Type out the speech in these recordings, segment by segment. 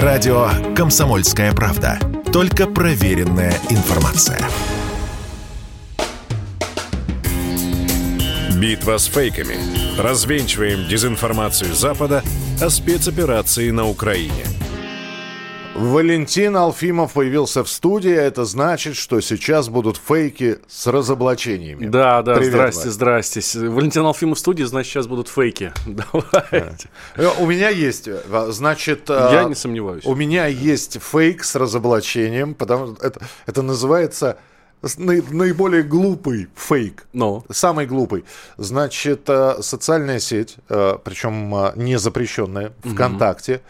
Радио «Комсомольская правда». Только проверенная информация. Битва с фейками. Развенчиваем дезинформацию Запада о спецоперации на Украине. Валентин Алфимов появился в студии. Это значит, что сейчас будут фейки с разоблачениями. Да, да, Привет, здрасте, Вань. здрасте. Валентин Алфимов в студии, значит, сейчас будут фейки. Давайте. Э, У меня есть, э, значит... э, Я не сомневаюсь. У меня есть фейк с разоблачением, потому что это, это называется наиболее глупый фейк. Ну. Самый глупый. Значит, э, социальная сеть, э, причем э, не запрещенная, ВКонтакте,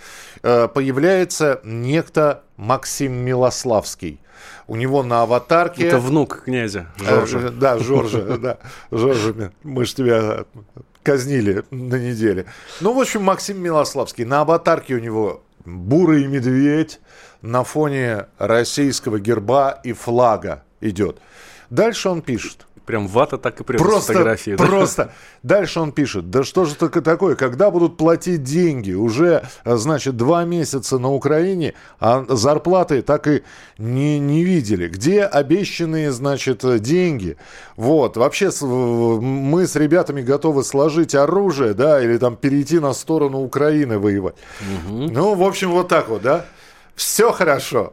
э, появляется некто Максим Милославский. У него на аватарке... Это внук князя Жоржа. Да, Жоржа, да. Жоржа, мы же тебя казнили на неделе. Ну, в общем, Максим Милославский. На аватарке у него бурый медведь на фоне российского герба и флага идет. Дальше он пишет. Прям вата так и прет Просто, фотографии. да? просто. Дальше он пишет, да что же такое такое, когда будут платить деньги? Уже, э, значит, два месяца на Украине, а зарплаты так и не, не видели. Где обещанные, значит, деньги? Вот, вообще мы с ребятами готовы сложить оружие, да, или там перейти на сторону Украины воевать. Ну, в общем, вот так вот, да. Все хорошо.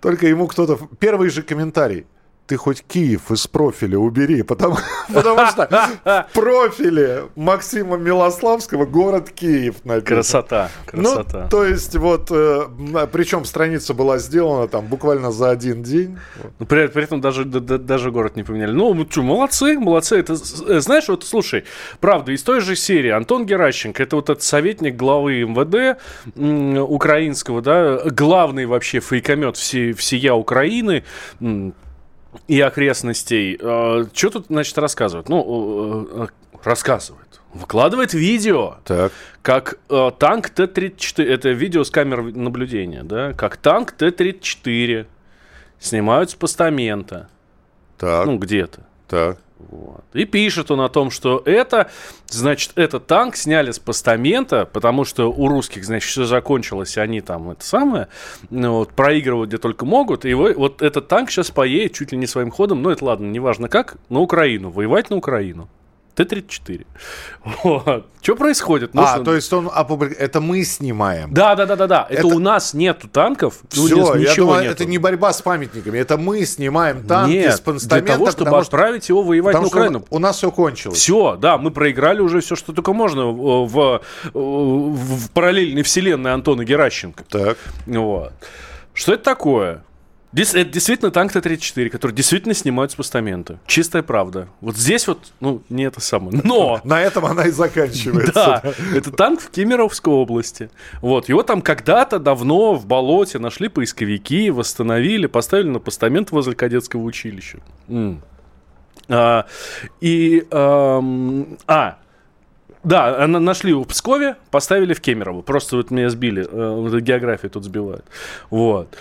Только ему кто-то... Первый же комментарий. Ты хоть Киев из профиля убери, потому, потому что в профиле Максима Милославского город Киев написан. Красота, красота. Ну, то есть вот, э, причем страница была сделана там буквально за один день. Ну, При, при этом даже, д- д- даже город не поменяли. Ну, что, молодцы, молодцы. Это, э, знаешь, вот слушай, правда, из той же серии Антон Геращенко, это вот этот советник главы МВД украинского, да, главный вообще фейкомет все, всея Украины, и окрестностей. что тут, значит, рассказывают? Ну, рассказывает. Выкладывает видео, Так. как э, танк Т-34, это видео с камер наблюдения, да, как танк Т-34 снимают с постамента, Так, ну, где-то. так. Вот. И пишет он о том, что это, значит, этот танк сняли с постамента, потому что у русских, значит, все закончилось, они там это самое, ну, вот, проигрывают где только могут, и его- вот этот танк сейчас поедет чуть ли не своим ходом, ну, это ладно, неважно как, на Украину, воевать на Украину. Т-34. Вот. Что происходит? А, что- то есть он опублик- Это мы снимаем. Да, да, да, да, да. Это, Это- у нас нету танков. Все, у нас я думаю, нету. это не борьба с памятниками, это мы снимаем танки Нет, с постамента, для того, чтобы потому отправить его воевать на Украину. у нас все кончилось. Все, да, мы проиграли уже все, что только можно э, в, в, в параллельной вселенной Антона Геращенко. Так. Вот. Что это такое? Дес- Это действительно танк Т-34, который действительно снимают с постамента. Чистая правда. Вот здесь вот, ну, не это самое. Но! На этом она и заканчивается. Да, это танк в Кемеровской области. Вот, его там когда-то давно в болоте нашли поисковики, восстановили, поставили на постамент возле кадетского училища. А, и, ам, а, да, нашли в Пскове, поставили в Кемерово. Просто вот меня сбили, э, вот география тут сбивает. Вот.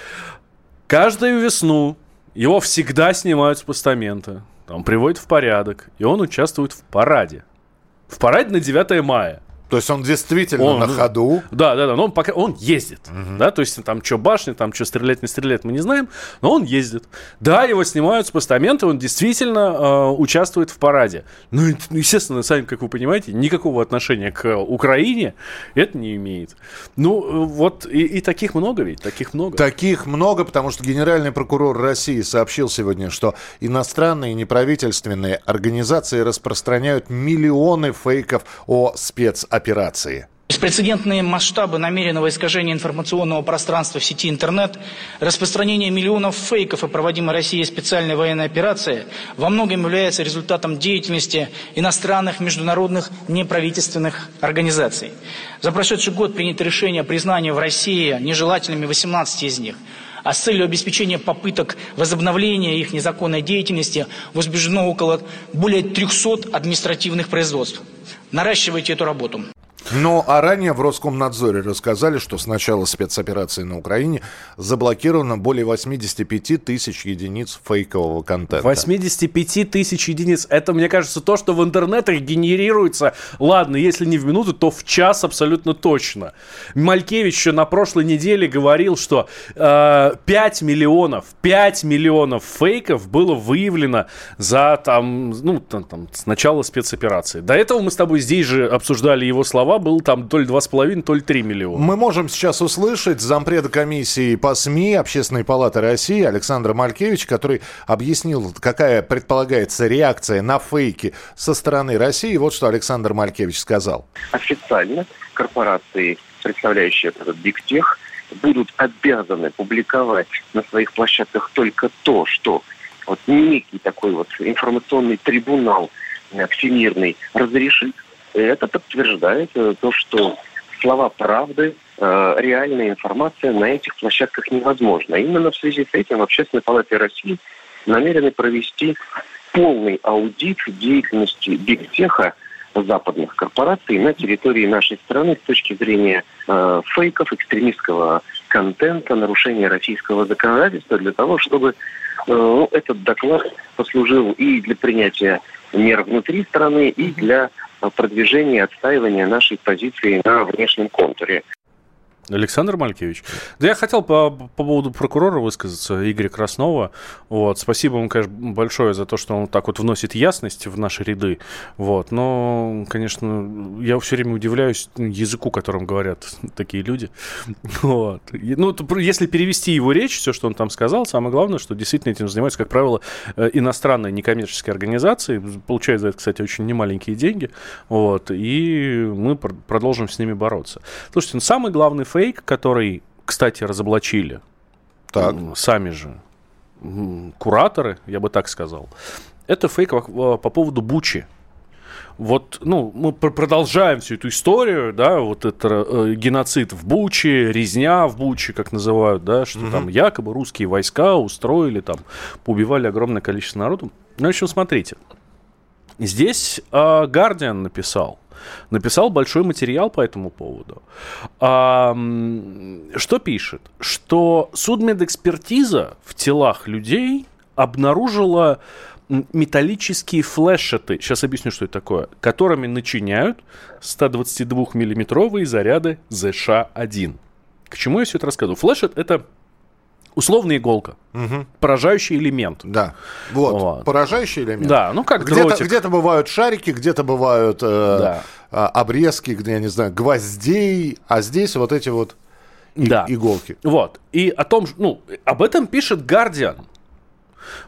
Каждую весну его всегда снимают с постамента. Там приводят в порядок, и он участвует в параде. В параде на 9 мая. То есть он действительно Он- на ходу. Да, да, да, но он пока он ездит, да, то есть там что башня, там что стрелять, не стрелять, мы не знаем, но он ездит. Да, его снимают с постамента, он действительно э, участвует в параде. Ну, ну, естественно, сами, как вы понимаете, никакого отношения к Украине это не имеет. Ну, э, вот и, и таких много ведь, таких много. Таких много, потому что генеральный прокурор России сообщил сегодня, что иностранные неправительственные организации распространяют миллионы фейков о спецоперации. Беспрецедентные масштабы намеренного искажения информационного пространства в сети интернет, распространение миллионов фейков о проводимой Россией специальной военной операции во многом является результатом деятельности иностранных международных неправительственных организаций. За прошедший год принято решение о признании в России нежелательными 18 из них. А с целью обеспечения попыток возобновления их незаконной деятельности возбуждено около более 300 административных производств. Наращивайте эту работу. Ну, а ранее в Роскомнадзоре рассказали, что с начала спецоперации на Украине заблокировано более 85 тысяч единиц фейкового контента. 85 тысяч единиц. Это, мне кажется, то, что в интернетах генерируется, ладно, если не в минуту, то в час абсолютно точно. Малькевич еще на прошлой неделе говорил, что э, 5 миллионов, 5 миллионов фейков было выявлено за там, ну, там, там, с начала спецоперации. До этого мы с тобой здесь же обсуждали его слова, был там то ли 2,5, то ли 3 миллиона. Мы можем сейчас услышать зампреда комиссии по СМИ Общественной палаты России Александра Малькевич, который объяснил, какая предполагается реакция на фейки со стороны России. Вот что Александр Малькевич сказал. Официально корпорации, представляющие этот бигтех, будут обязаны публиковать на своих площадках только то, что вот некий такой вот информационный трибунал э, всемирный разрешит, это подтверждает э, то, что слова правды, э, реальная информация на этих площадках невозможна. Именно в связи с этим в Общественной палате России намерены провести полный аудит деятельности бигтеха западных корпораций на территории нашей страны с точки зрения э, фейков, экстремистского контента, нарушения российского законодательства для того, чтобы э, ну, этот доклад послужил и для принятия мер внутри страны, и для продвижения и отстаивания нашей позиции на внешнем контуре. Александр Малькевич. Да я хотел по, по поводу прокурора высказаться, Игоря Краснова. Вот. Спасибо ему, конечно, большое за то, что он так вот вносит ясность в наши ряды. Вот. Но, конечно, я все время удивляюсь языку, которым говорят такие люди. Вот. Ну, если перевести его речь, все, что он там сказал, самое главное, что действительно этим занимаются, как правило, э, иностранные некоммерческие организации. Получают за это, кстати, очень немаленькие деньги. Вот. И мы продолжим с ними бороться. Слушайте, ну, самый главный фейк, который, кстати, разоблачили так. сами же кураторы, я бы так сказал, это фейк по поводу Бучи. Вот, ну, мы продолжаем всю эту историю, да, вот это э, геноцид в Буче, резня в Буче, как называют, да, что угу. там якобы русские войска устроили, там, поубивали огромное количество народу. Ну, в общем, смотрите. Здесь Гардиан э, написал, написал большой материал по этому поводу. Что пишет? Что судмедэкспертиза в телах людей обнаружила металлические флешеты, сейчас объясню, что это такое, которыми начиняют 122-миллиметровые заряды ЗШ-1. К чему я все это рассказываю? Флешет — это условная иголка, угу. поражающий элемент. Да, вот, вот. поражающий элемент. Да, ну как где-то, где-то бывают шарики, где-то бывают э, да. А, обрезки, где, я не знаю, гвоздей, а здесь вот эти вот и, да. иголки. Вот, и о том, ну, об этом пишет Guardian.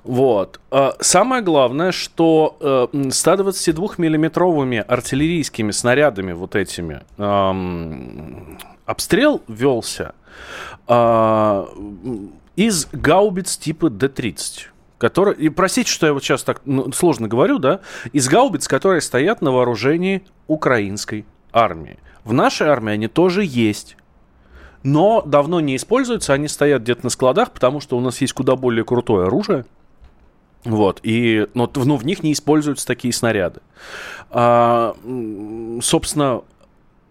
Вот. А, самое главное, что 122-миллиметровыми э, артиллерийскими снарядами вот этими эм, обстрел велся э, из гаубиц типа Д-30. Который, и простите, что я вот сейчас так ну, сложно говорю, да, из гаубиц, которые стоят на вооружении украинской армии. В нашей армии они тоже есть но давно не используются, они стоят где-то на складах, потому что у нас есть куда более крутое оружие. Вот, и, но, ну, в них не используются такие снаряды. А, собственно,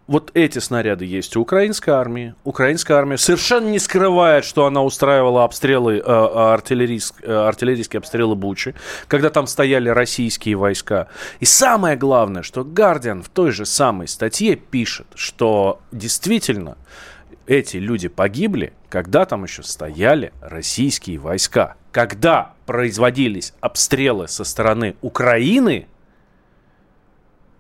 вот эти снаряды есть у украинской армии. Украинская армия совершенно не скрывает, что она устраивала обстрелы, э, артиллерийск, э, артиллерийские обстрелы Бучи, когда там стояли российские войска. И самое главное, что Гардиан в той же самой статье пишет, что действительно эти люди погибли, когда там еще стояли российские войска. Когда производились обстрелы со стороны Украины,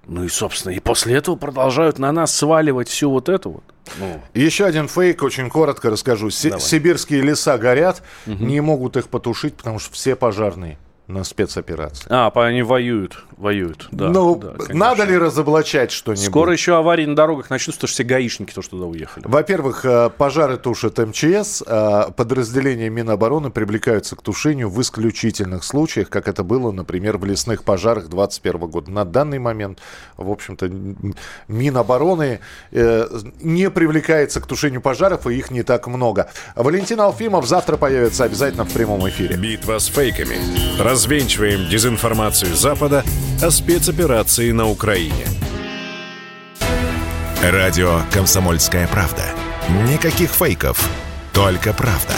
ну и, собственно, и после этого продолжают на нас сваливать всю вот эту вот. Ну. Еще один фейк, очень коротко расскажу. С- сибирские леса горят, угу. не могут их потушить, потому что все пожарные на спецоперации. А, они воюют, воюют, да. Ну, да, надо ли разоблачать что-нибудь? Скоро еще аварии на дорогах начнутся, потому что все гаишники тоже туда уехали. Во-первых, э, пожары тушат МЧС, э, подразделения Минобороны привлекаются к тушению в исключительных случаях, как это было, например, в лесных пожарах 2021 года. На данный момент, в общем-то, Минобороны э, не привлекается к тушению пожаров, и их не так много. Валентин Алфимов завтра появится обязательно в прямом эфире. Битва с фейками Развенчиваем дезинформацию Запада о спецоперации на Украине. Радио «Комсомольская правда». Никаких фейков, только правда.